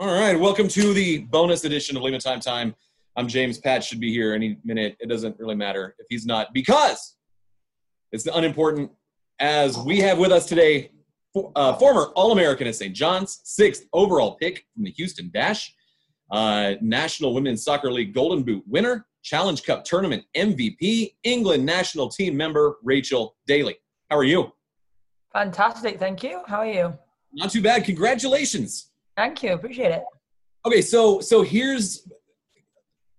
All right, welcome to the bonus edition of Lehman Time Time. I'm James. Pat should be here any minute. It doesn't really matter if he's not because it's unimportant. As we have with us today, uh, former All-American at St. John's, sixth overall pick from the Houston Dash, uh, National Women's Soccer League Golden Boot winner, Challenge Cup Tournament MVP, England national team member Rachel Daly. How are you? Fantastic, thank you. How are you? Not too bad. Congratulations. Thank you. Appreciate it. Okay, so so here's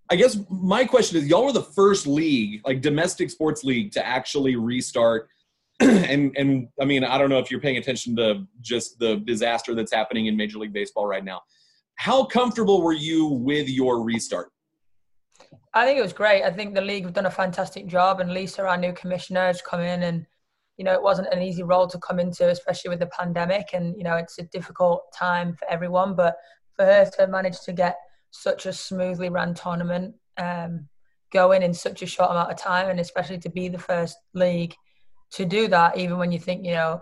I guess my question is y'all were the first league, like domestic sports league to actually restart and and I mean, I don't know if you're paying attention to just the disaster that's happening in Major League Baseball right now. How comfortable were you with your restart? I think it was great. I think the league have done a fantastic job, and Lisa, our new commissioner, has come in and you know, it wasn't an easy role to come into, especially with the pandemic. And, you know, it's a difficult time for everyone. But for her to manage to get such a smoothly run tournament um, going in such a short amount of time, and especially to be the first league to do that, even when you think, you know,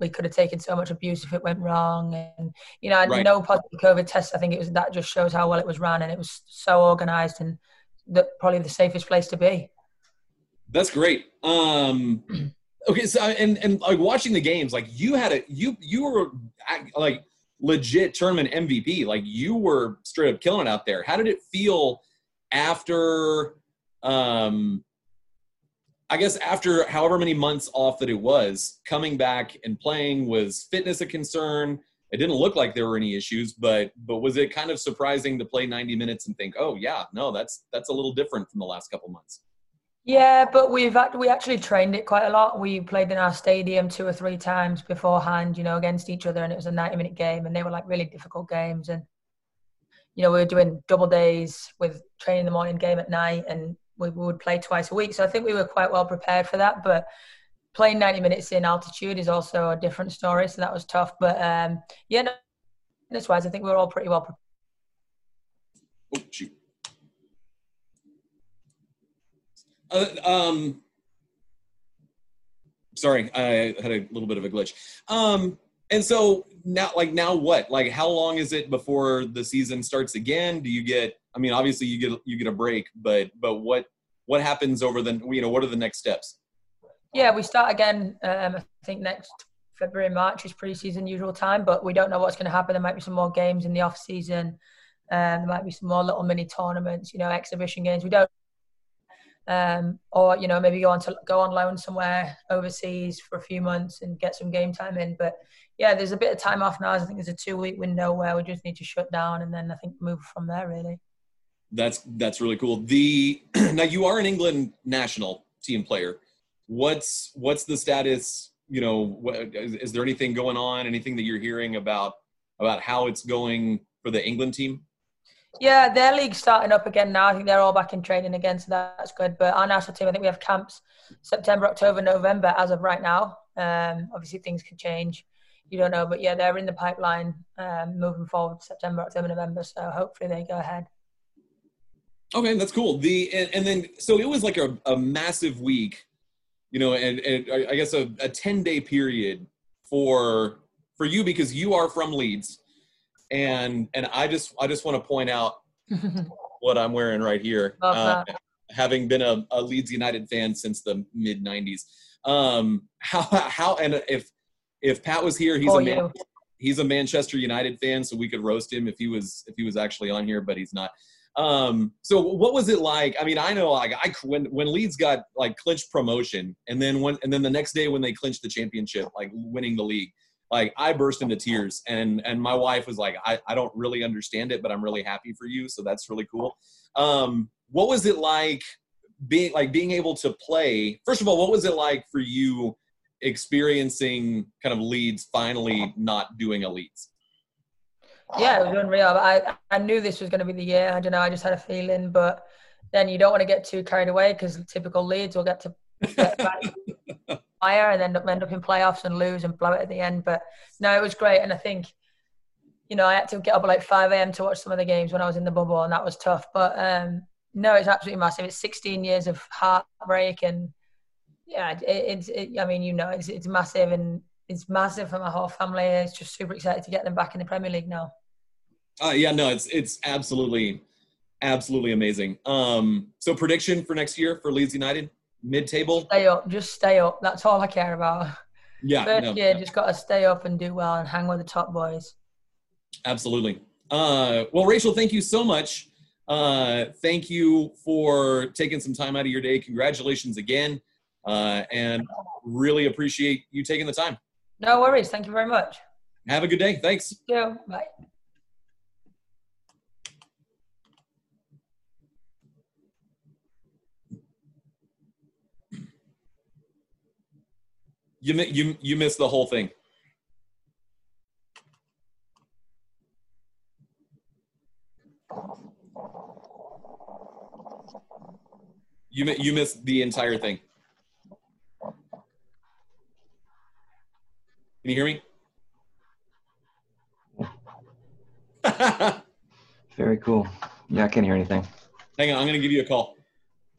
we could have taken so much abuse if it went wrong. And, you know, right. no positive COVID tests. I think it was that just shows how well it was run and it was so organized and the, probably the safest place to be. That's great. Um, okay, so and and like watching the games, like you had a you you were like legit tournament MVP. Like you were straight up killing it out there. How did it feel after? Um, I guess after however many months off that it was, coming back and playing was fitness a concern? It didn't look like there were any issues, but but was it kind of surprising to play 90 minutes and think, oh yeah, no, that's that's a little different from the last couple months? Yeah, but we've we actually trained it quite a lot. We played in our stadium two or three times beforehand, you know, against each other, and it was a ninety-minute game, and they were like really difficult games. And you know, we were doing double days with training in the morning, game at night, and we would play twice a week. So I think we were quite well prepared for that. But playing ninety minutes in altitude is also a different story, so that was tough. But um, yeah, no, this wise, I think we were all pretty well prepared. Oh, Uh, um, sorry, I had a little bit of a glitch. Um, and so now, like now, what? Like, how long is it before the season starts again? Do you get? I mean, obviously, you get you get a break, but but what what happens over the you know what are the next steps? Yeah, we start again. Um, I think next February March is preseason usual time, but we don't know what's going to happen. There might be some more games in the off season. Um, there might be some more little mini tournaments, you know, exhibition games. We don't um, or you know maybe go on to go on loan somewhere overseas for a few months and get some game time in. But yeah, there's a bit of time off now. I think there's a two week window where we just need to shut down and then I think move from there really. That's that's really cool. The now you are an England national team player. What's what's the status? You know, is, is there anything going on? Anything that you're hearing about about how it's going for the England team? Yeah, their league's starting up again now. I think they're all back in training again, so that's good. But our national team, I think we have camps September, October, November as of right now. Um, obviously, things can change. You don't know, but yeah, they're in the pipeline um, moving forward September, October, November. So hopefully they go ahead. Okay, that's cool. The and, and then so it was like a, a massive week, you know, and, and I guess a, a ten day period for for you because you are from Leeds and and I just I just want to point out what I'm wearing right here. Uh, having been a, a, Leeds United fan since the mid '90s, um, how how and if if Pat was here, he's oh, a man, he's a Manchester United fan, so we could roast him if he was if he was actually on here, but he's not. Um, so what was it like? I mean, I know like I when when Leeds got like clinched promotion, and then when and then the next day when they clinched the championship, like winning the league like I burst into tears and and my wife was like I, I don't really understand it but I'm really happy for you so that's really cool. Um, what was it like being like being able to play first of all what was it like for you experiencing kind of Leeds finally not doing a Leeds yeah it was unreal. I, I knew this was going to be the year I don't know I just had a feeling but then you don't want to get too carried away because typical Leeds will get to fire and end up end up in playoffs and lose and blow it at the end. But no, it was great, and I think you know I had to get up at like five a.m. to watch some of the games when I was in the bubble, and that was tough. But um, no, it's absolutely massive. It's 16 years of heartbreak, and yeah, it, it's. It, I mean, you know, it's it's massive, and it's massive for my whole family. It's just super excited to get them back in the Premier League now. Uh, yeah, no, it's it's absolutely, absolutely amazing. Um, so prediction for next year for Leeds United, mid-table. Stay up, just stay up. That's all I care about. Yeah, First no, year, no, just got to stay up and do well and hang with the top boys. absolutely. Uh, well, Rachel, thank you so much. Uh, thank you for taking some time out of your day. Congratulations again, uh, and really appreciate you taking the time. No worries. Thank you very much. Have a good day. Thanks. Yeah, bye. You you you missed the whole thing. You you missed the entire thing. Can you hear me? Very cool. Yeah, I can't hear anything. Hang on, I'm gonna give you a call.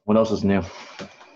What else is new?